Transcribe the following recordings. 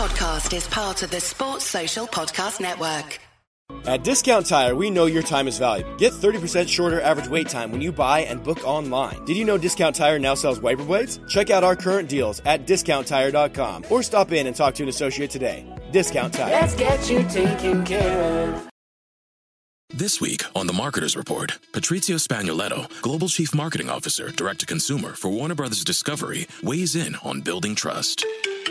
This podcast is part of the Sports Social Podcast Network. At Discount Tire, we know your time is valuable. Get 30% shorter average wait time when you buy and book online. Did you know Discount Tire now sells wiper blades? Check out our current deals at discounttire.com or stop in and talk to an associate today. Discount Tire. Let's get you taken care of. This week on the Marketers Report, Patrizio Spagnoletto, Global Chief Marketing Officer, Direct to Consumer for Warner Brothers Discovery, weighs in on building trust.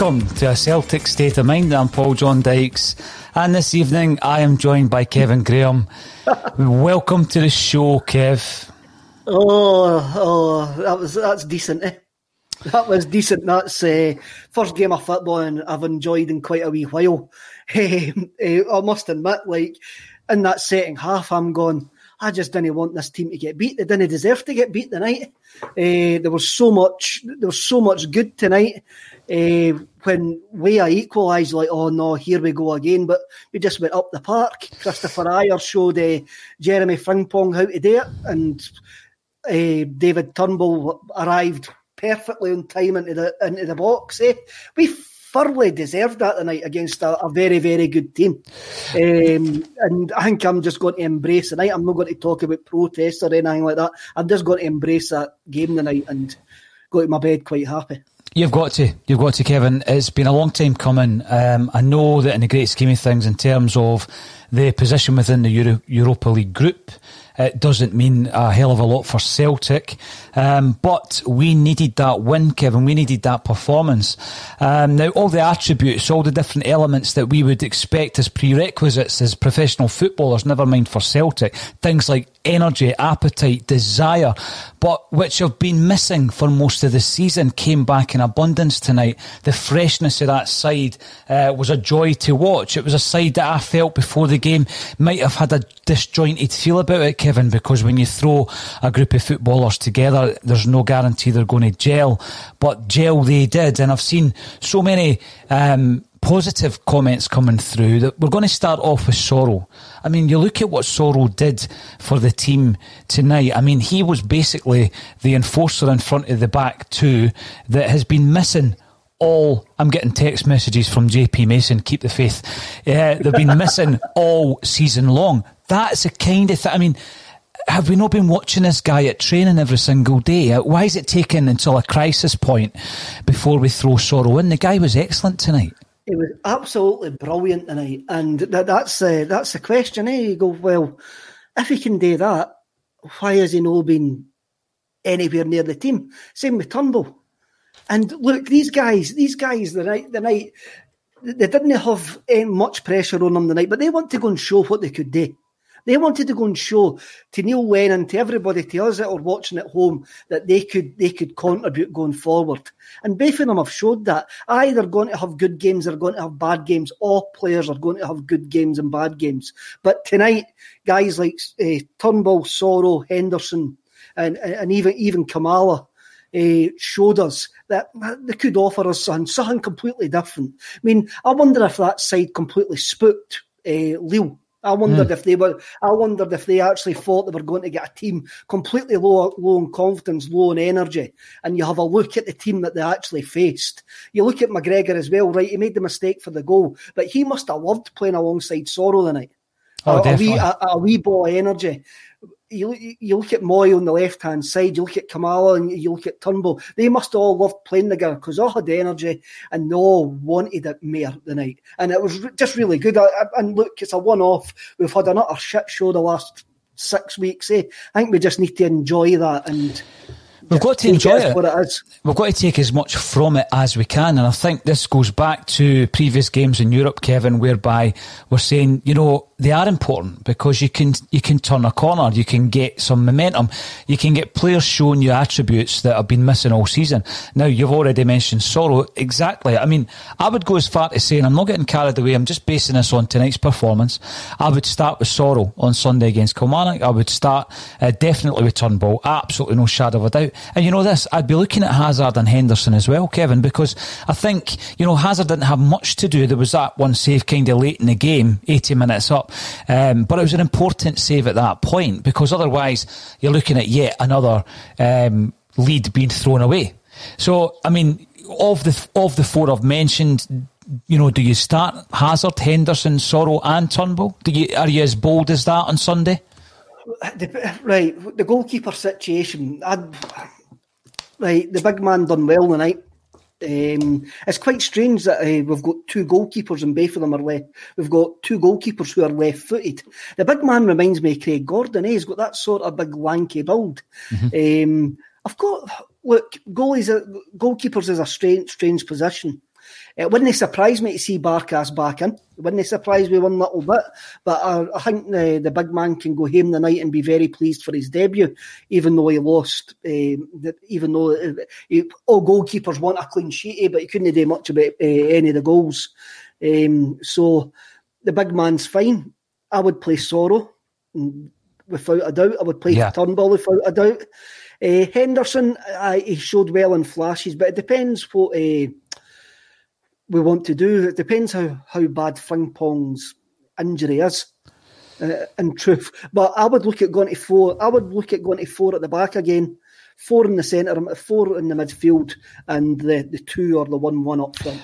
Welcome to a Celtic State of Mind. I'm Paul John Dykes, and this evening I am joined by Kevin Graham. Welcome to the show, Kev. Oh, oh, that was that's decent. Eh? That was decent. That's uh, first game of football, and I've enjoyed in quite a wee while. Um, eh, I must admit, like in that setting half, I'm going. I just didn't want this team to get beat. They didn't deserve to get beat tonight. Uh, there was so much. There was so much good tonight. Uh, when we are equalised, like, oh no, here we go again. But we just went up the park. Kristoffer Ajer showed uh, Jeremie Frimpong how to do it, and uh, David Turnbull arrived perfectly on time into the into the box. Eh? We thoroughly deserved that tonight against a, a very, very good team. Um, and I think I'm just going to embrace tonight. I'm not going to talk about protests or anything like that. I'm just going to embrace that game tonight and go to my bed quite happy. You've got to, you've got to, Kevin. It's been a long time coming. Um, I know that in the great scheme of things, in terms of the position within the Euro- Europa League group, it doesn't mean a hell of a lot for Celtic. Um, but we needed that win, Kevin. We needed that performance. Um, now, all the attributes, all the different elements that we would expect as prerequisites as professional footballers, never mind for Celtic, things like energy, appetite, desire, but which have been missing for most of the season, came back in abundance tonight. The freshness of that side uh, was a joy to watch. It was a side that I felt before the game might have had a disjointed feel about it, Kevin, because when you throw a group of footballers together, there's no guarantee they're going to gel. But gel they did, and I've seen so many um, positive comments coming through that we're going to start off with Soro. I mean, you look at what Soro did for the team tonight. I mean, he was basically the enforcer in front of the back two that has been missing all. I'm getting text messages from JP Mason. Keep the faith. Yeah, they've been missing all season long. That's the kind of thing. I mean, have we not been watching this guy at training every single day? Uh, Why is it taking until a crisis point before we throw Soro in? The guy was excellent tonight. It was absolutely brilliant tonight, and that, that's uh, that's the question. Eh? You go well, if he can do that, why has he not been anywhere near the team? Same with Turnbull. And look, these guys, these guys, the night, the night, they didn't have eh, much pressure on them the night, but they want to go and show what they could do. They wanted to go and show to Neil Wen and to everybody, to us that are watching at home, that they could they could contribute going forward. And both of them have showed that. Either going to have good games or going to have bad games. All players are going to have good games and bad games. But tonight, guys like uh, Turnbull, Soro, Henderson, and and even even Klimala uh, showed us that they could offer us something, something completely different. I mean, I wonder if that side completely spooked uh, Lille I wondered mm. if they were. I wondered if they actually thought they were going to get a team completely low, low in confidence, low in energy. And you have a look at the team that they actually faced. You look at McGregor as well, right? He made the mistake for the goal, but he must have loved playing alongside Soro tonight. Oh, a. A wee, a, a wee ball of energy you, you look at Moy on the left hand side, you look at Klimala, and you look at Turnbull. They must all love playing together because they all had energy and all wanted it more tonight. And it was just really good. And look, it's a one off. We've had another shit show the last six weeks. Eh? I think we just need to enjoy that and We've got to enjoy it. it We've got to take as much from it as we can. And I think this goes back to previous games in Europe, Kevin, whereby we're saying, you know, they are important because you can you can turn a corner, you can get some momentum, you can get players showing you attributes that have been missing all season. Now you've already mentioned Soro, exactly. I mean, I would go as far to saying I'm not getting carried away. I'm just basing this on tonight's performance. I would start with Soro on Sunday against Kilmarnock. I would start uh, definitely with Turnbull, absolutely no shadow of a doubt. And you know this, I'd be looking at Hazard and Henderson as well, Kevin, because I think you know Hazard didn't have much to do. There was that one save kind of late in the game, 80 minutes up. Um, but it was an important save at that point because otherwise you're looking at yet another um, lead being thrown away. So, I mean, of the of the four I've mentioned, you know, do you start Hazard, Henderson, Soro, and Turnbull? Do you are you as bold as that on Sunday? Right, the goalkeeper situation. I'd, right, the big man done well tonight. Um, it's quite strange that uh, we've got two goalkeepers and both of them are left. We've got two goalkeepers who are left-footed. The big man reminds me of Craig Gordon. Eh? He's got that sort of big lanky build. Mm-hmm. Um, I've got look goalies. Goalkeepers is a strange, strange position. It wouldn't surprise me to see Barkas back in. It wouldn't surprise me one little bit. But I, I think the, the big man can go home tonight and be very pleased for his debut, even though he lost. Um, even though uh, he, all goalkeepers want a clean sheet, eh, but he couldn't do much about uh, any of the goals. Um, so the big man's fine. I would play Soro mm, without a doubt. I would play yeah. Turnbull without a doubt. Uh, Henderson, uh, he showed well in flashes, but it depends what uh, we want to do. It depends how, how bad Frimpong's injury is. Uh, in truth, but I would look at going to four. I would look at going to four at the back again, four in the centre, four in the midfield, and the, the two or the one one up front.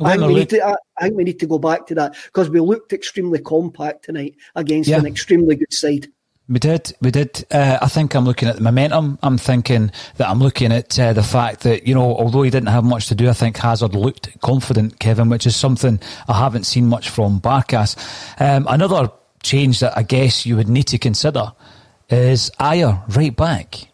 I think, we need to, I, I think we need to go back to that because we looked extremely compact tonight against yeah. an extremely good side. We did, we did. Uh, I think I'm looking at the momentum. I'm thinking that I'm looking at uh, the fact that you know, although he didn't have much to do, I think Hazard looked confident, Kevin, which is something I haven't seen much from Barkas. Um, another change that I guess you would need to consider is Ajer right back.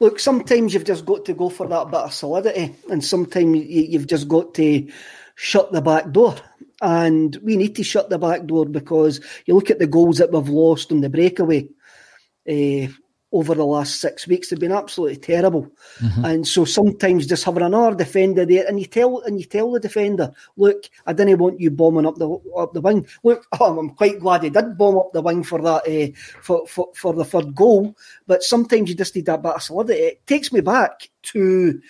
Look, sometimes you've just got to go for that bit of solidity, and sometimes you've just got to shut the back door. And we need to shut the back door because you look at the goals that we've lost in the breakaway uh, over the last six weeks they've been absolutely terrible. Mm-hmm. And so sometimes just having another defender there, and you tell and you tell the defender, look, I didn't want you bombing up the up the wing. Look, oh, I'm quite glad he did bomb up the wing for that uh, for, for for the third goal. But sometimes you just need that bit of solidity. It takes me back to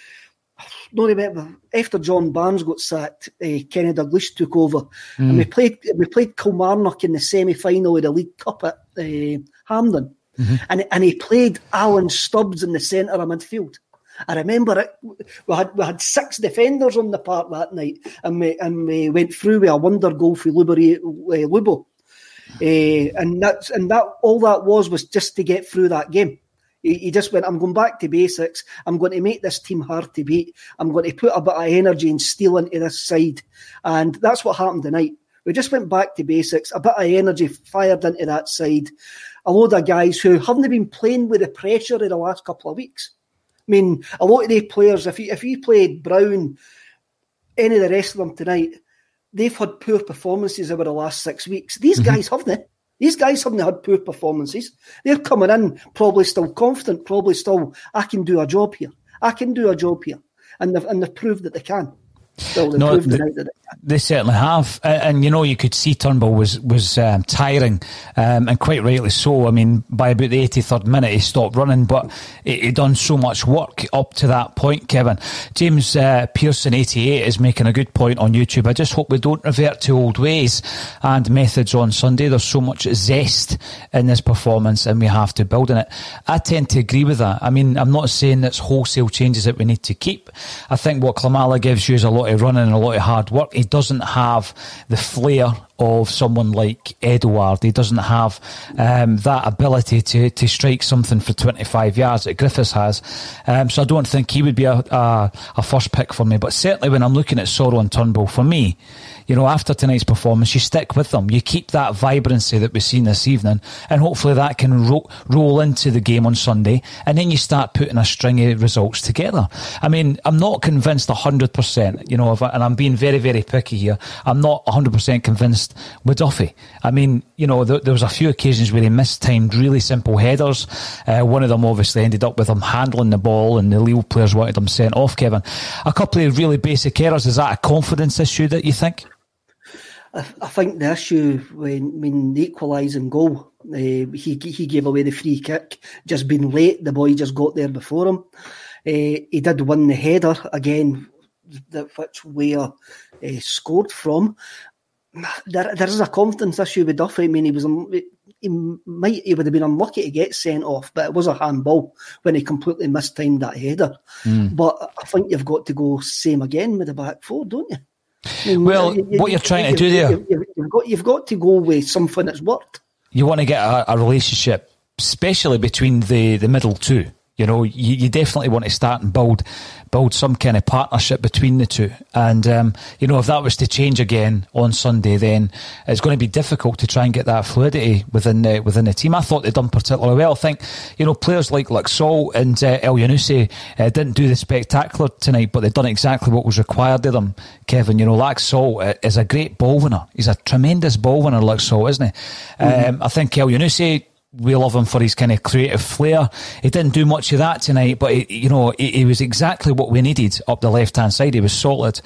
don't remember after John Barnes got sacked, uh, Kenny Dalglish took over, mm. and we played we played Kilmarnock in the semi final of the League Cup at uh, Hampden, mm-hmm. and and he played Alan Stubbs in the centre of midfield. I remember it. We had we had six defenders on the park that night, and we and we went through with a wonder goal for Lubo. Uh, Lubo. Uh, and that's and that all that was was just to get through that game. He, he just went, I'm going back to basics. I'm going to make this team hard to beat. I'm going to put a bit of energy and steel into this side. And that's what happened tonight. We just went back to basics, a bit of energy fired into that side. A load of guys who haven't been playing with the pressure in the last couple of weeks. I mean, a lot of the players, if you, if you played Brown, any of the rest of them tonight, they've had poor performances over the last six weeks. These mm-hmm. guys haven't. These guys haven't had poor performances. They're coming in probably still confident, probably still, I can do a job here. I can do a job here. And they've, and they've proved that they can. No, the, They certainly have, and, and, you know you could see Turnbull was was um, tiring, um, and quite rightly so. I mean, by about the eighty third minute, he stopped running, but he, he done so much work up to that point. Kevin James uh, Pearson eighty eight is making a good point on YouTube. I just hope we don't revert to old ways and methods on Sunday. There's so much zest in this performance, and we have to build on it. I tend to agree with that. I mean, I'm not saying it's wholesale changes that we need to keep. I think what Klimala gives you is a lot of running and a lot of hard work. He doesn't have the flair of someone like Edouard. He doesn't have um, that ability to, to strike something for 25 yards that Griffiths has. Um, so I don't think he would be a, a, a, first pick for me. But certainly when I'm looking at Soro and Turnbull, for me, you know, after tonight's performance, you stick with them. You keep that vibrancy that we've seen this evening, and hopefully that can ro- roll into the game on Sunday, and then you start putting a string of results together. I mean, I'm not convinced 100%, you know, and I'm being very, very picky here. I'm not 100% convinced with Duffy. I mean, you know, th- there was a few occasions where he mistimed really simple headers. Uh, one of them obviously ended up with him handling the ball, and the Lille players wanted him sent off, Kevin. A couple of really basic errors. Is that a confidence issue that you think? I, think the issue when when the equalising goal, uh, he he gave away the free kick, just being late. The boy just got there before him. Uh, he did win the header again, that which we uh, scored from. There, there is a confidence issue with Duffy. I mean, he was he might he would have been unlucky to get sent off, but it was a handball when he completely mistimed that header. Mm. But I think you've got to go same again with the back four, don't you? Well, you, what you're trying you, to do there, you've got you've got to go with something that's worked. You want to get a, a relationship, especially between the the middle two. You know, you, you, definitely want to start and build build some kind of partnership between the two. And um, you know, if that was to change again on Sunday, then it's going to be difficult to try and get that fluidity within the within the team. I thought they'd done particularly well. I think you know players like Laxalt and uh, Elyounoussi uh, didn't do the spectacular tonight, but they've done exactly what was required of them. Kevin, you know, Laxalt uh, is a great ball winner. He's a tremendous ball winner, Laxalt, isn't he? Mm-hmm. Um, I think El Elyounoussi we love him for his kind of creative flair. He didn't do much of that tonight, but he, you know, he, he, was exactly what we needed up the left hand side. He was solid.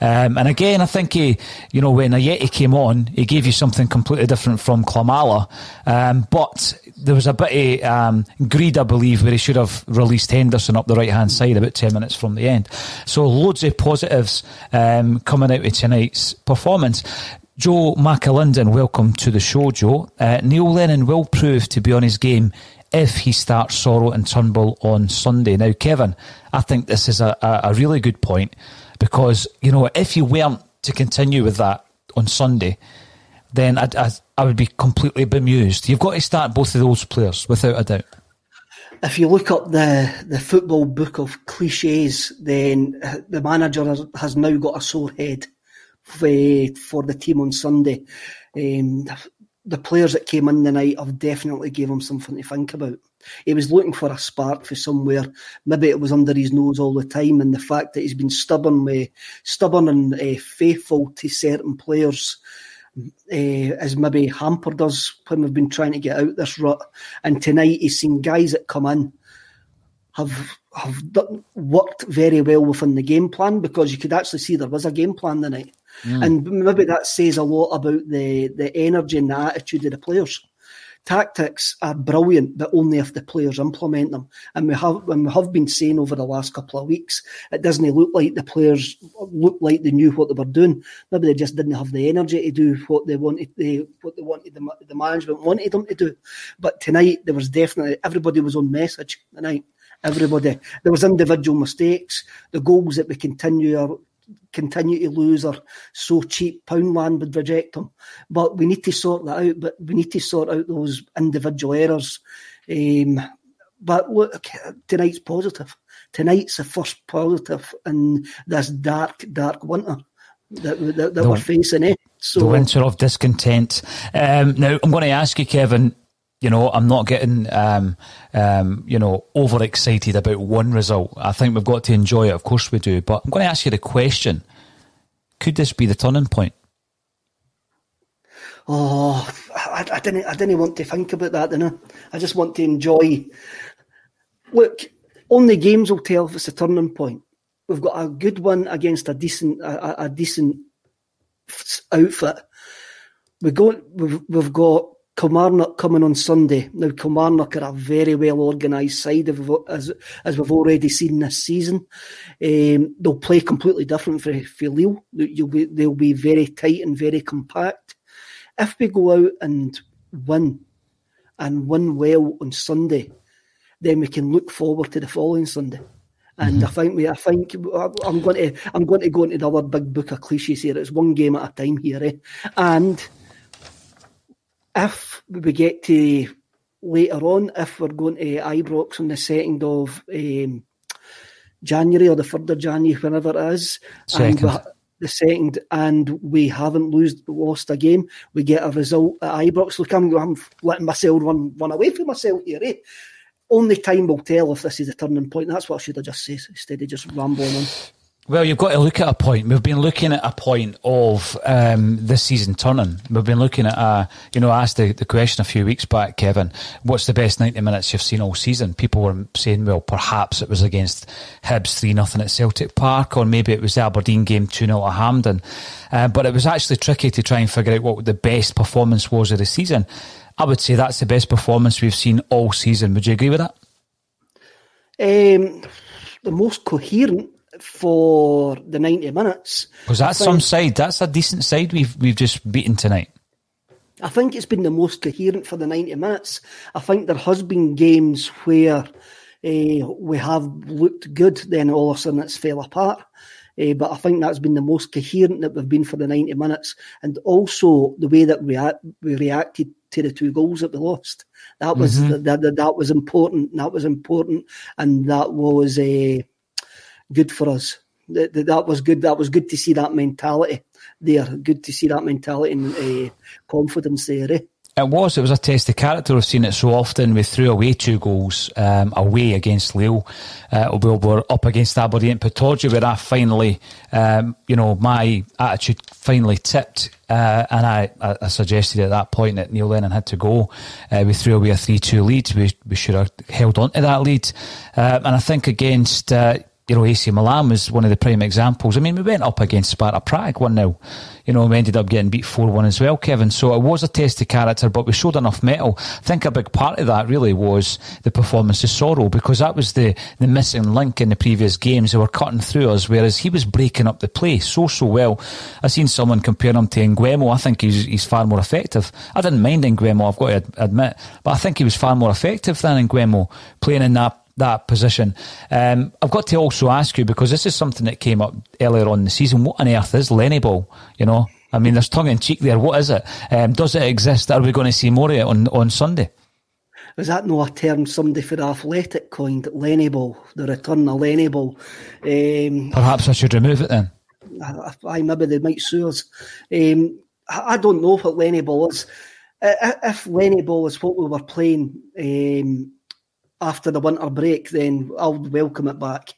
Um, and again, I think he, you know, when Ajeti came on, he gave you something completely different from Klimala. Um, but there was a bit of um, greed, I believe, where he should have released Henderson up the right hand side about 10 minutes from the end. So loads of positives um, coming out of tonight's performance. Joe McAlinden, welcome to the show, Joe. Uh, Neil Lennon will prove to be on his game if he starts Soro and Turnbull on Sunday. Now, Kevin, I think this is a, a, really good point because, you know, if you weren't to continue with that on Sunday, then I, I, I would be completely bemused. You've got to start both of those players, without a doubt if you look up the, the football book of cliches, then the manager has now got a sore head for the team on Sunday. Um, the players that came in the night have definitely gave him something to think about. He was looking for a spark for somewhere. Maybe it was under his nose all the time, and the fact that he's been stubborn, stubborn and uh, faithful to certain players uh, maybe hampered us when we've been trying to get out this rut. And tonight he's seen guys that come in have have done, worked very well within the game plan because you could actually see there was a game plan tonight. Mm. And maybe that says a lot about the, the energy and the attitude of the players. Tactics are brilliant, but only if the players implement them. And we have, and we have been saying over the last couple of weeks, it doesn't look like the players look like they knew what they were doing. Maybe they just didn't have the energy to do what they wanted. They, what they wanted, the, the management wanted them to do. But tonight there was definitely everybody was on message tonight everybody. There was individual mistakes. The goals that we continue continue to lose are so cheap. Poundland would reject them, but we need to sort that out. But we need to sort out those individual errors. Um, but look, tonight's positive. Tonight's the first positive in this dark, dark winter that, that, that we're facing. Eh? So, the winter of discontent. Um, now, I'm going to ask you, Kevin, you know, I'm not getting, um, um, you know, overexcited about one result. I think we've got to enjoy it. Of course we do. But I'm going to ask you the question: Could this be the turning point? Oh, I, I didn't. I didn't want to think about that. Didn't I? I just want to enjoy. Look, only games will tell if it's a turning point. We've got a good one against a decent, a, a decent outfit. We go, we've, we've got Kilmarnock coming on Sunday. Now, Kilmarnock are a very well organised side, as, as we've already seen this season. Um, they'll play completely different for, for Lille. Be, they'll be very tight and very compact. If we go out and win, and win well on Sunday, then we can look forward to the following Sunday. And mm-hmm. I think we, I think I'm going to, I'm going to go into the other big book of cliches here. It's one game at a time here, eh? And if we get to later on, if we're going to Ibrox on the second of um, January or the third of January, whenever it is, second. and the second, and we haven't lose, lost a game, we get a result at Ibrox. Look, I'm, I'm letting myself run run away from myself here. Eh? Only time will tell if this is a turning point. That's what I should have just said instead of just rambling on. Well, you've got to look at a point. We've been looking at a point of um, this season turning. We've been looking at a, you know, I asked the, the question a few weeks back, Kevin, what's the best 90 minutes you've seen all season? People were saying, well, perhaps it was against Hibs 3 nothing at Celtic Park, or maybe it was the Aberdeen game 2 0 at Hampden. Uh, but it was actually tricky to try and figure out what the best performance was of the season. I would say that's the best performance we've seen all season. Would you agree with that? Um, the most coherent for the 90 minutes. Was that some side? That's a decent side we've we've just beaten tonight. I think it's been the most coherent for the 90 minutes. I think there has been games where uh, we have looked good, then all of a sudden it's fell apart. Uh, but I think that's been the most coherent that we've been for the 90 minutes. And also the way that we, we reacted to the two goals that we lost. That was mm-hmm. that, that, that was important. That was important, and that was uh, good for us. That, that, was good. That was good to see that mentality there. Good to see that mentality and uh, confidence there. Eh? It was. It was a test of character. We've seen it so often. We threw away two goals um, away against Lille. Uh, we were up against Aberdeen Pittodrie, where I finally, um, you know, my attitude finally tipped. Uh, and I, I, suggested at that point that Neil Lennon had to go. Uh, we threw away a 3 2 lead. We, we should have held on to that lead. Uh, and I think against uh, you know, AC Milan was one of the prime examples. I mean, we went up against Sparta Prague 1 0. You know, we ended up getting beat 4 1 as well, Kevin. So it was a test of character, but we showed enough mettle. I think a big part of that really was the performance of Soro because that was the, the missing link in the previous games. They were cutting through us, whereas he was breaking up the play so, so well. I've seen someone compare him to Nguemo. I think he's, he's far more effective. I didn't mind Nguemo, I've got to admit, but I think he was far more effective than Nguemo playing in that that position. Um, I've got to also ask you because this is something that came up earlier on in the season. What on earth is Lennyball? You know, I mean, there's tongue in cheek there. What is it? Um, does it exist? Are we going to see more of it on on Sunday? Is that no a term somebody for athletic coined? Lennyball, the return of Lennyball. Um, Perhaps I should remove it then. I, I maybe they might sue us. Um, I don't know what Lennyball is. If Lennyball is what we were playing um, after the winter break, then I'll welcome it back.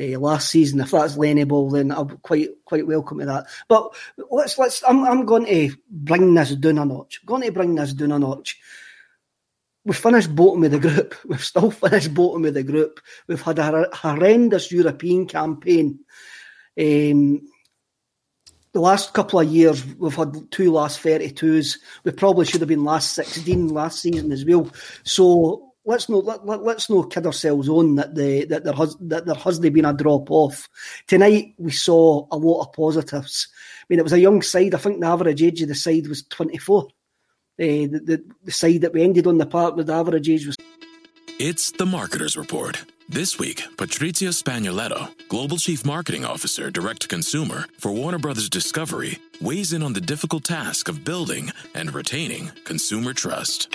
Uh, last season, if that's Lennyball, then I'll quite quite welcome to that. But let's let's. I'm I'm going to bring this down a notch. I'm going to bring this down a notch. We've finished bottom of the group. We've still finished bottom of the group. We've had a horrendous European campaign. Um, the last couple of years, we've had two last 32s. We probably should have been last 16 last season as well. So let's not let, let, us not kid ourselves on that the that there has that there hasn't been a drop off. Tonight we saw a lot of positives. I mean, it was a young side. I think the average age of the side was twenty four. Uh, the, the, the side that we ended on the park with the average age was. It's the Marketers Report. This week, Patrizio Spagnoletto, Global Chief Marketing Officer, Direct to Consumer for Warner Brothers Discovery, weighs in on the difficult task of building and retaining consumer trust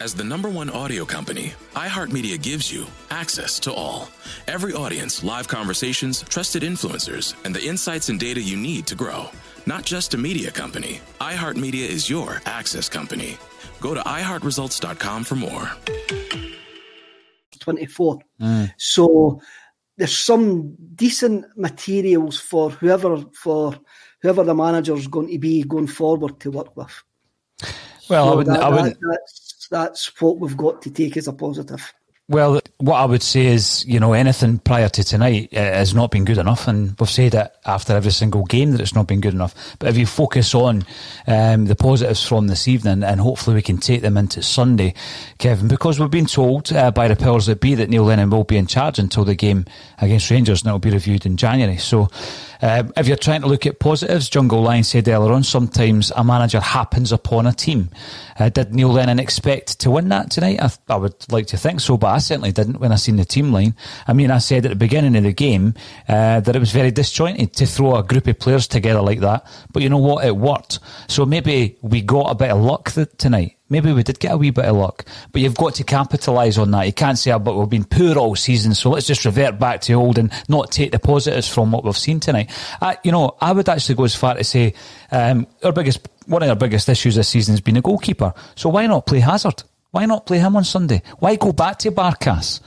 As the number one audio company, iHeartMedia gives you access to all. Every audience, live conversations, trusted influencers, and the insights and data you need to grow. Not just a media company, iHeartMedia is your access company. Go to iHeartResults.com for more. 24. Mm. So there's some decent materials for whoever for whoever the manager's going to be going forward to work with. Well, so I wouldn't. That, I wouldn't. That, that's, what we've got to take as a positive. Well, what I would say is, you know, anything prior to tonight uh, has not been good enough, and we've said it after every single game that it's not been good enough. But if you focus on um, the positives from this evening, and hopefully we can take them into Sunday, Kevin, because we've been told uh, by the powers that be that Neil Lennon will be in charge until the game against Rangers, and it will be reviewed in January. So um, if you're trying to look at positives, Jungle Lion said earlier on, sometimes a manager happens upon a team. Uh, did Neil Lennon expect to win that tonight? I, I, would like to think so, but I certainly didn't when I seen the team line. I mean, I said at the beginning of the game uh, that it was very disjointed to throw a group of players together like that. But you know what? It worked. So maybe we got a bit of luck th- tonight. Maybe we did get a wee bit of luck, but you've got to capitalise on that. You can't say, oh, but we've been poor all season, so let's just revert back to old and not take the positives from what we've seen tonight. I, you know, I would actually go as far to say um, our biggest, one of our biggest issues this season has been a goalkeeper. So why not play Hazard? Why not play him on Sunday? Why go back to Barkas?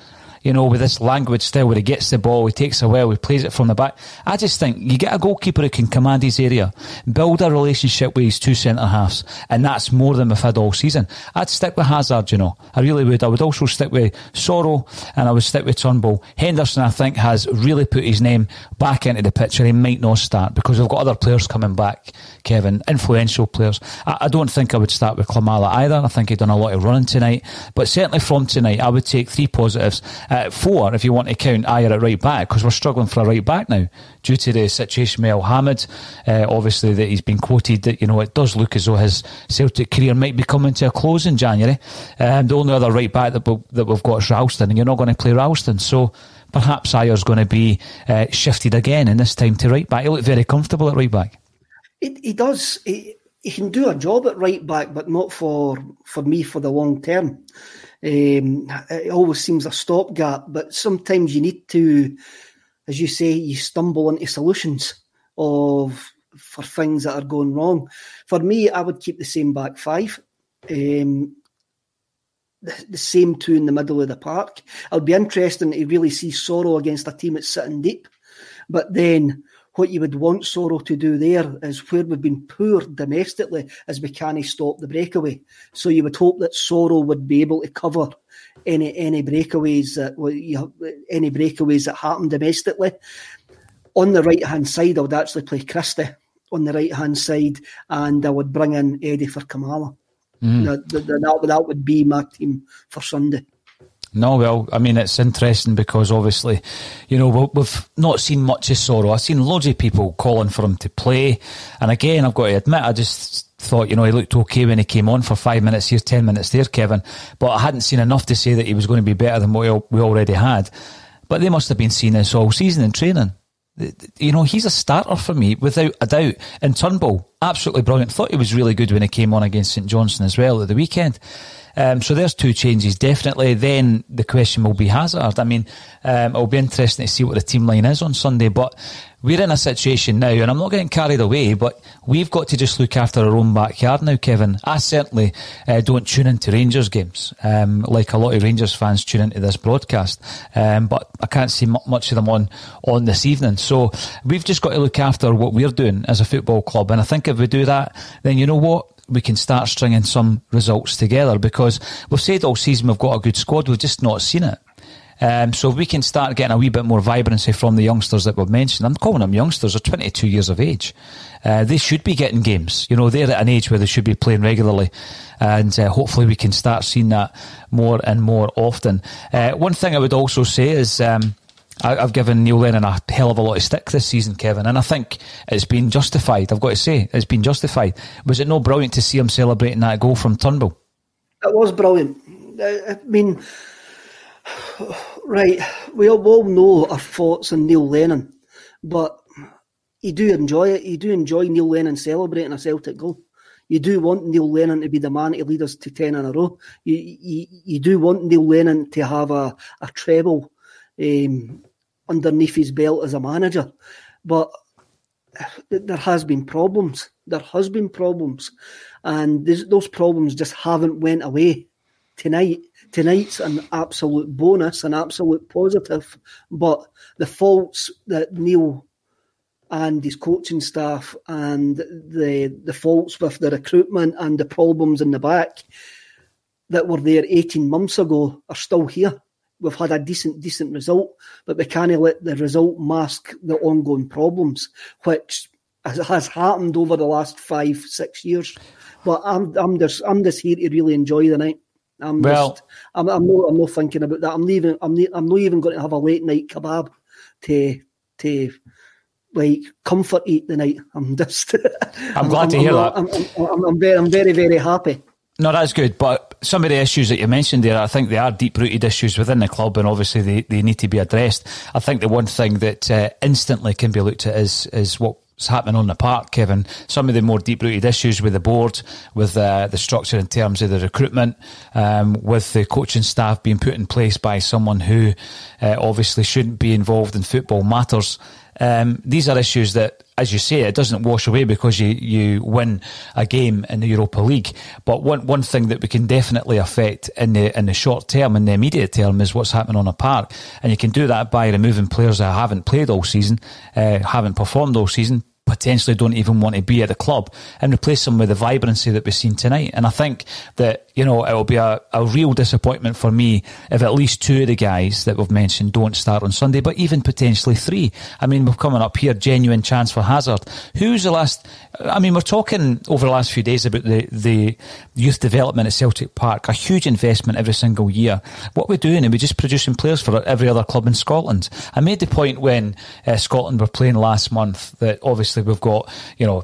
You know, with this language still where he gets the ball, he takes it well, he plays it from the back. I just think you get a goalkeeper who can command his area, build a relationship with his two centre halves, and that's more than we've had all season. I'd stick with Hazard, you know. I really would. I would also stick with Soro and I would stick with Turnbull. Henderson, I think, has really put his name back into the picture. He might not start because we've got other players coming back, Kevin, influential players. I, I don't think I would start with Klimala either. I think he'd done a lot of running tonight. But certainly from tonight, I would take three positives uh, four if you want to count Ajer at right back, because we're struggling for a right back now due to the situation with Elhamed. Uh, obviously, that he's been quoted that you know it does look as though his Celtic career might be coming to a close in January. Um, the only other right back that, we, that we've got is Ralston, and you're not going to play Ralston, so perhaps Ajer's going to be uh, shifted again, and this time to right back. He looked very comfortable at right back. He, he does. He, he can do a job at right back, but not for for me for the long term. Um, it always seems a stopgap, but sometimes you need to, as you say, you stumble into solutions of for things that are going wrong. For me, I would keep the same back five. Um, the, the, same two in the middle of the park. It'll be interesting to really see Soro against a team that's sitting deep. But then what you would want Soro to do there is where we've been poor domestically is we can't stop the breakaway. So you would hope that Soro would be able to cover any any breakaways that you have, any breakaways that happen domestically. On the right hand side, I would actually play Christie on the right hand side, and I would bring in Eddie for Klimala. Mm. That, that, that, that would be my team for Sunday. No, well, I mean, it's interesting because obviously, you know, we've not seen much of Soro. I've seen loads of people calling for him to play. And again, I've got to admit, I just thought, you know, he looked okay when he came on for five minutes here, 10 minutes there, Kevin. But I hadn't seen enough to say that he was going to be better than what we already had. But they must have been seeing this all season in training. You know, he's a starter for me, without a doubt. And Turnbull, absolutely brilliant. Thought he was really good when he came on against St Johnstone as well at the weekend. Um, so there's two changes, definitely. Then the question will be Hazard. I mean, um, it'll be interesting to see what the team line is on Sunday, but we're in a situation now, and I'm not getting carried away, but we've got to just look after our own backyard now, Kevin. I certainly uh, don't tune into Rangers games, um, like a lot of Rangers fans tune into this broadcast, um, but I can't see m- much of them on, on this evening. So we've just got to look after what we're doing as a football club, and I think if we do that, then you know what? We can start stringing some results together because we've said all season we've got a good squad, we've just not seen it. Um, so we can start getting a wee bit more vibrancy from the youngsters that we've mentioned, I'm calling them youngsters, they're 22 years of age. Uh, they should be getting games. You know, they're at an age where they should be playing regularly. And uh, hopefully we can start seeing that more and more often. Uh, one thing I would also say is, um, I, have given Neil Lennon a hell of a lot of stick this season, Kevin, and I think it's been justified. I've got to say, it's been justified. Was it no brilliant to see him celebrating that goal from Turnbull? It was brilliant. I mean, right, we all know our thoughts on Neil Lennon, but you do enjoy it. You do enjoy Neil Lennon celebrating a Celtic goal. You do want Neil Lennon to be the man to lead us to 10 in a row. You, you, you do want Neil Lennon to have a, a treble um, underneath his belt as a manager. But there has been problems. There has been problems, and those problems just haven't went away tonight. Tonight's an absolute bonus, an absolute positive. But the faults that Neil and his coaching staff and the the faults with the recruitment and the problems in the back that were there 18 months ago are still here. We've had a decent, decent result, but we can't let the result mask the ongoing problems, which has happened over the last five, six years. But I'm, I'm just, I'm just here to really enjoy the night. I'm well, just, I'm, I'm not, I'm not thinking about that. I'm leaving. I'm, I'm not even going to have a late night kebab to, to, like comfort eat the night. I'm just. I'm glad I'm, to hear I'm, that. I'm, I'm, I'm, very, I'm very, very happy. No, that's good. But some of the issues that you mentioned there, I think they are deep rooted issues within the club, and obviously they, they need to be addressed. I think the one thing that uh, instantly can be looked at is is what's happening on the park, Kevin. Some of the more deep rooted issues with the board, with uh, the structure in terms of the recruitment, um, with the coaching staff being put in place by someone who uh, obviously shouldn't be involved in football matters. Um, these are issues that, as you say, it doesn't wash away because you, you win a game in the Europa League. But one, one thing that we can definitely affect in the in the short term, in the immediate term, is what's happening on a park, and you can do that by removing players that haven't played all season, uh, haven't performed all season, potentially don't even want to be at the club and replace them with the vibrancy that we've seen tonight. And I think that, you know, it will be a, a real disappointment for me if at least two of the guys that we've mentioned don't start on Sunday, but even potentially three. I mean, we're coming up here, genuine chance for Hazard. Who's the last, I mean, we're talking over the last few days about the, the youth development at Celtic Park, a huge investment every single year. What we're doing, and we're just producing players for every other club in Scotland. I made the point when uh, Scotland were playing last month that obviously we've got, you know,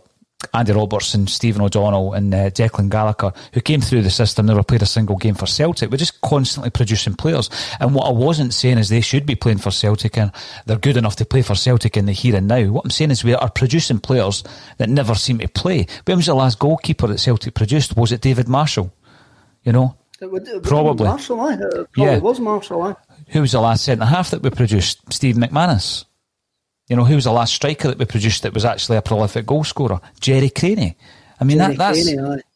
Andy Robertson, Stephen O'Donnell, and uh, Declan Gallagher, who came through the system, never played a single game for Celtic. We're just constantly producing players. And what I wasn't saying is they should be playing for Celtic and they're good enough to play for Celtic in the here and now. What I'm saying is we are producing players that never seem to play. When was the last goalkeeper that Celtic produced? Was it David Marshall? You know? It would, it probably. Marshall, eh? It probably yeah. was Marshall, eh? Who was the last centre half that we produced? Steve McManus. You know, who was the last striker that we produced that was actually a prolific goal scorer? Gerry Creaney. I mean, that, that's,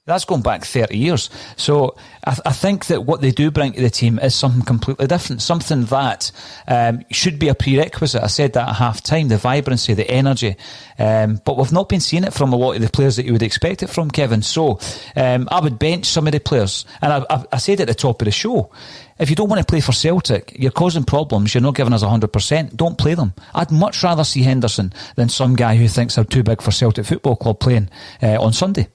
that's going back 30 years. So I, th- I, think that what they do bring to the team is something completely different, something that um, should be a prerequisite. I said that at half time, the vibrancy, the energy. Um, but we've not been seeing it from a lot of the players that you would expect it from, Kevin. So um, I would bench some of the players. And I, I, I said at the top of the show, if you don't want to play for Celtic, you're causing problems, you're not giving us 100%, don't play them. I'd much rather see Henderson than some guy who thinks they're too big for Celtic Football Club playing uh, on Sunday.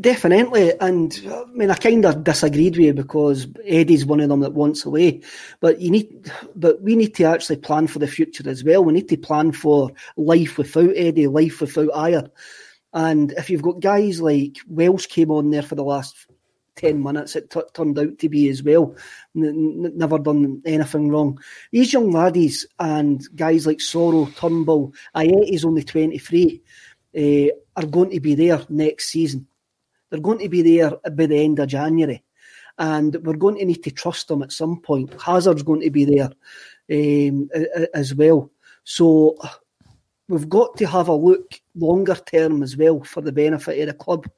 Definitely, and I mean, I kind of disagreed with you because Eddie's one of them that wants away. But you need, but we need to actually plan for the future as well. We need to plan for life without Eddie, life without Ajer. And if you've got guys like Welsh came on there for the last ten minutes, it t- turned out to be as well. N- never done anything wrong. These young laddies and guys like Soro, Turnbull, Ajeti's only twenty three, uh, are going to be there next season they're going to be there by the end of January. And we're going to need to trust them at some point. Hazard's going to be there um, as well. So we've got to have a look longer term as well for the benefit of the club.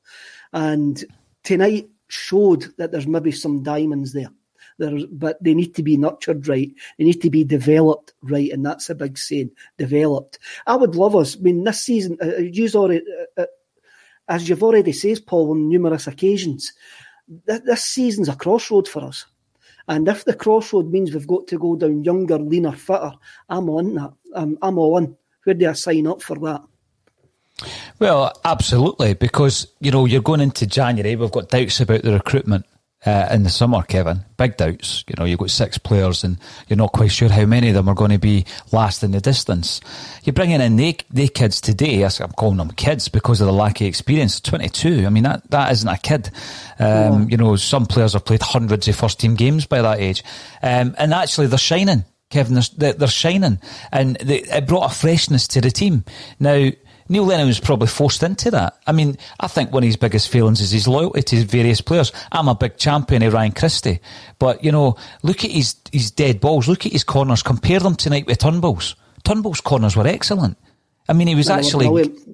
And tonight showed that there's maybe some diamonds there. There's, but they need to be nurtured right. They need to be developed right, and that's a big saying. Developed. I would love us. I mean, this season, uh, you already uh, uh as you've already said, Paul, on numerous occasions, th- this season's a crossroad for us. And if the crossroad means we've got to go down younger, leaner, fitter, I'm on that. I'm, I'm all in. Where do I sign up for that? Well, absolutely, because you know you're going into January. We've got doubts about the recruitment uh, in the summer, Kevin. Big doubts. You know, you've got six players and you're not quite sure how many of them are going to be last in the distance. You're bringing in the, the kids today. I'm calling them kids because of the lack of experience. 22. I mean, that, that isn't a kid. Um, You know, some players have played hundreds of first team games by that age. Um, and actually, they're shining. Kevin, they're, they're shining. And they, it brought a freshness to the team. Now, Neil Lennon was probably forced into that. I mean, I think one of his biggest failings is his loyalty to his various players. I'm a big champion of Ryan Christie, but you know, look at his his dead balls. Look at his corners. Compare them tonight with Turnbull's. Turnbull's corners were excellent. I mean, he was actually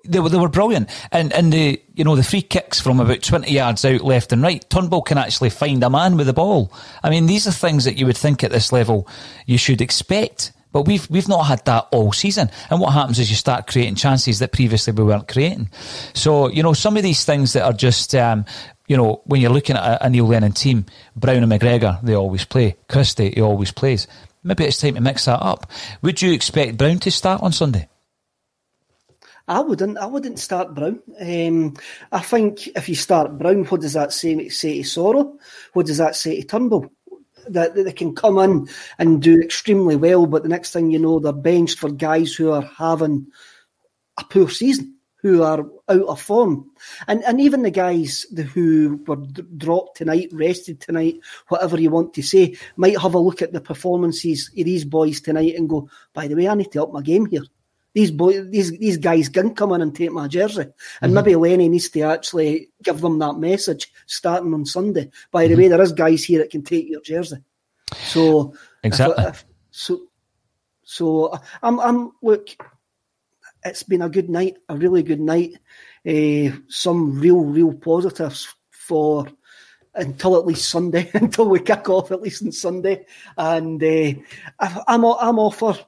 they were, they were brilliant, and and the you know the free kicks from about twenty yards out, left and right. Turnbull can actually find a man with the ball. I mean, these are things that you would think at this level you should expect, but we've we've not had that all season. And what happens is you start creating chances that previously we weren't creating. So you know some of these things that are just. Um, you know, when you're looking at a, a Neil Lennon team, Brown and McGregor, they always play. Christie, he always plays. Maybe it's time to mix that up. Would you expect Brown to start on Sunday? I wouldn't. I wouldn't start Brown. Um, I think if you start Brown, what does that say, say to Soro? What does that say to Turnbull? That, that, they can come in and do extremely well, but the next thing you know, they're benched for guys who are having a poor season, who are out of form, and and even the guys who were dropped tonight, rested tonight, whatever you want to say, might have a look at the performances of these boys tonight and go, by the way, I need to up my game here these boys, these these guys can come in and take my jersey, and mm-hmm. maybe Lenny needs to actually give them that message starting on Sunday. By the mm-hmm. way, there is guys here that can take your jersey. So exactly. If, if, so so I'm I'm look. It's been a good night, a really good night. Uh, some real real positives for until at least Sunday, until we kick off at least on Sunday, and uh, I'm I'm all for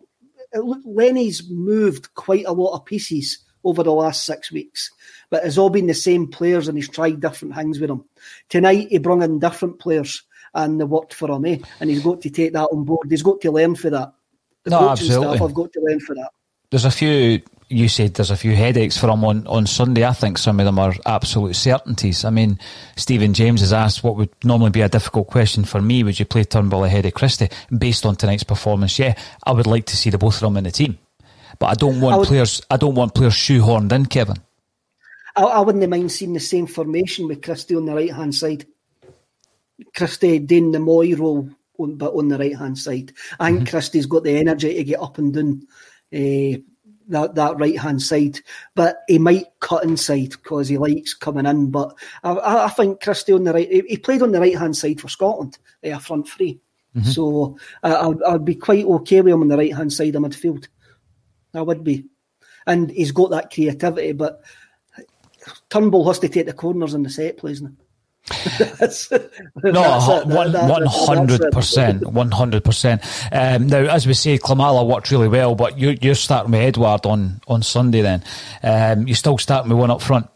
Lenny's moved quite a lot of pieces over the last six weeks, but it's all been the same players and he's tried different things with them. Tonight he brought in different players and they worked for him, eh? And he's got to take that on board. He's got to learn for that. The no, absolutely. Staff have got to learn for that. There's a few you said there's a few headaches for him on, on Sunday. I think some of them are absolute certainties. I mean, Stephen James has asked what would normally be a difficult question for me. Would you play Turnbull ahead of Christie? Based on tonight's performance, yeah, I would like to see the both of them in the team. But I don't want I would, players I don't want players shoehorned in, Kevin. I, I wouldn't mind seeing the same formation with Christie on the right hand side. Christie doing the Moy role on, but on the right hand side. I think mm-hmm. Christie's got the energy to get up and down. Uh, that, that right hand side, but he might cut inside because he likes coming in. But I, I think Christie on the right, he, played on the right hand side for Scotland, uh, front 3 mm-hmm. So uh, I'd, I'd be quite okay with him on the right hand side of midfield. I would be, and he's got that creativity. But Turnbull has to take the corners in the set plays now. No, one hundred percent, one hundred percent. Um, now, as we say, Klimala worked really well, but you, you're starting with Edouard on on Sunday. Then um, you still starting with one up front.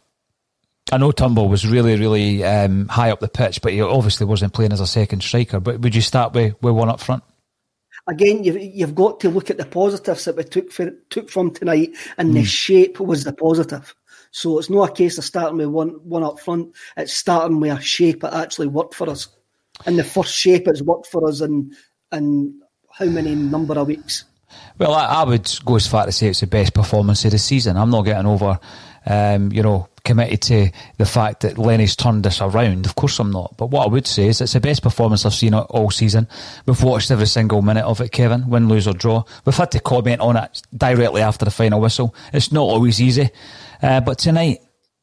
I know Turnbull was really, really um, high up the pitch, but he obviously wasn't playing as a second striker. But would you start with, with one up front? Again, you've, you've got to look at the positives that we took for, took from tonight, and mm. the hmm. shape was the positive. So it's not a case of starting with one one up front. It's starting with a shape that actually worked for us. And the first shape it's worked for us in in how many number of weeks? Well, I, I would go as far to say it's the best performance of the season. I'm not getting over, um, you know, committed to the fact that Lenny's turned this around. Of course, I'm not. But what I would say is it's the best performance I've seen all season. We've watched every single minute of it, Kevin, win, lose, or draw. We've had to comment on it directly after the final whistle. It's not always easy. Uh, but tonight,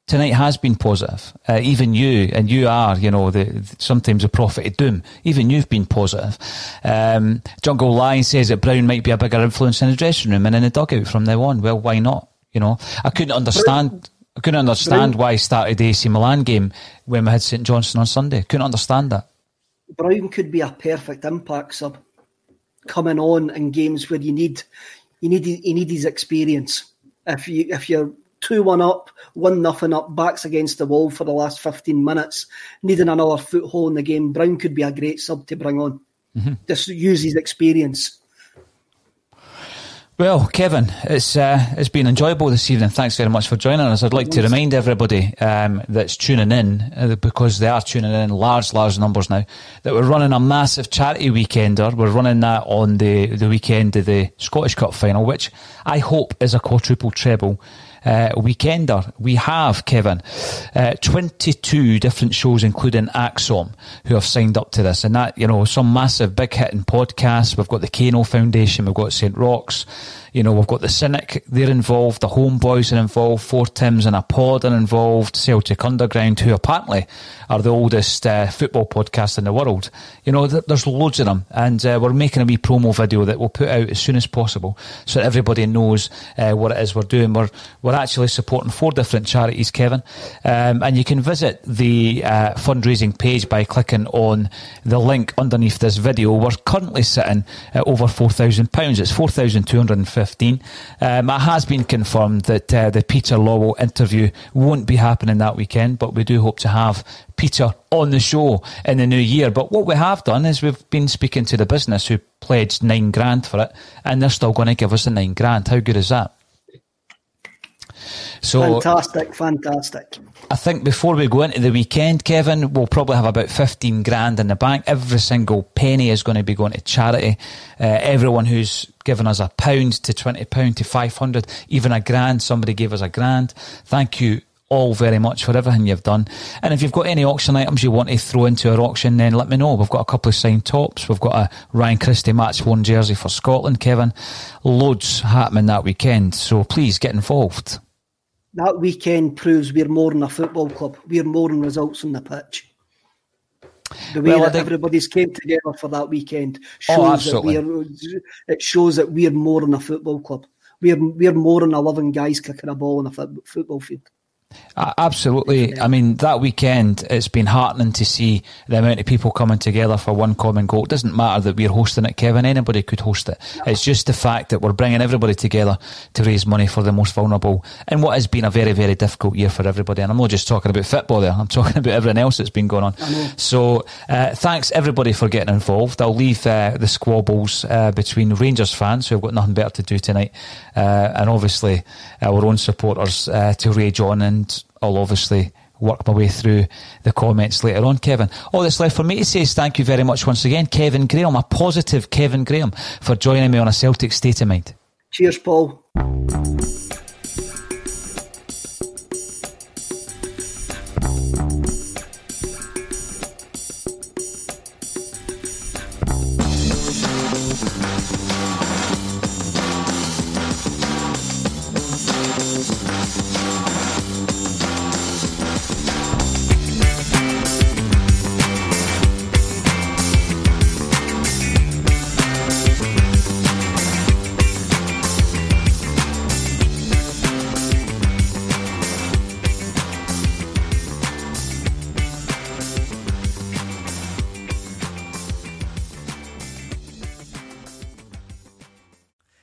tonight has been positive. Uh, even you, and you are, you know, the, sometimes a prophet of doom. Even you've been positive. Um, Jungle Lion says that Brown might be a bigger influence in the dressing room and in the dugout from now on. Well, why not? You know, I couldn't understand. I couldn't understand Brown, why he started the AC Milan game when we had St Johnstone on Sunday. Couldn't understand that. Brown could be a perfect impact sub, coming on in games where you need, you need, you need his experience. If you if you're two one up, one nothing up, backs against the wall for the last fifteen minutes, needing another foothold in the game. Brown could be a great sub to bring on. Mm-hmm. Just use his experience. Well, Kevin, it's uh, it's been enjoyable this evening. Thanks very much for joining us. I'd like to remind everybody um, that's tuning in uh, because they are tuning in large, large numbers now. That we're running a massive charity weekender. We're running that on the the weekend of the Scottish Cup final, which I hope is a quadruple treble uh, weekender. We have, Kevin, uh, 22 different shows, including Axom, who have signed up to this. And that, you know, some massive big hitting podcasts. We've got the Kano Foundation, we've got St. Roch's. You know, we've got the Cynic, they're involved, the Homeboys are involved, Four Tims and a Pod are involved, Celtic Underground, who apparently are the oldest uh, football podcast in the world. You know, th- there's loads of them, and uh, we're making a wee promo video that we'll put out as soon as possible so that everybody knows uh, what it is we're doing. We're, we're actually supporting four different charities, Kevin, um, and you can visit the uh, fundraising page by clicking on the link underneath this video. We're currently sitting at over £4,000. It's 4215 um, It has been confirmed that uh, the Peter Lawwell interview won't be happening that weekend, but we do hope to have Peter on the show in the new year. But what we have done is we've been speaking to the business who pledged nine grand for it, and they're still going to give us the nine grand. How good is that? So fantastic, fantastic. I think before we go into the weekend, Kevin, we'll probably have about fifteen grand in the bank. Every single penny is going to be going to charity. Uh, everyone who's given us a pound to twenty pound to five hundred, even a grand. Somebody gave us a grand. Thank you all very much for everything you've done. And if you've got any auction items you want to throw into our auction, then let me know. We've got a couple of signed tops. We've got a Ryan Christie match one jersey for Scotland, Kevin. Loads happening that weekend. So please get involved that weekend proves we're more than a football club. We're more than results on the pitch. The way well, that think... everybody's came together for that weekend oh, shows oh, that we're. It shows that we're more than a football club. We're we're more than eleven guys kicking a ball in a football field. Absolutely. I mean, that weekend, it's been heartening to see the amount of people coming together for one common goal. It doesn't matter that we're hosting it, Kevin. Anybody could host it. It's just the fact that we're bringing everybody together to raise money for the most vulnerable in what has been a very, very difficult year for everybody. And I'm not just talking about football there, I'm talking about everything else that's been going on. So, uh, thanks everybody for getting involved. I'll leave uh, the squabbles uh, between Rangers fans who have got nothing better to do tonight uh, and obviously our own supporters uh, to rage on and and I'll obviously work my way through the comments later on, Kevin. All that's left for me to say is thank you very much once again, Kevin Graham, a positive Kevin Graham, for joining me on a Celtic State of Mind. Cheers, Paul.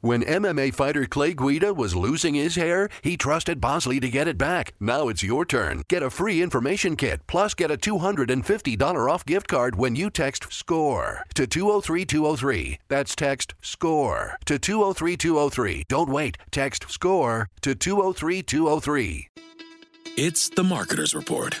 When MMA fighter Clay Guida was losing his hair, he trusted Bosley to get it back. Now it's your turn. Get a free information kit, plus get a $250 off gift card when you text SCORE to 203203. That's text SCORE to 203203. Don't wait. Text SCORE to 203203. It's the Marketer's Report.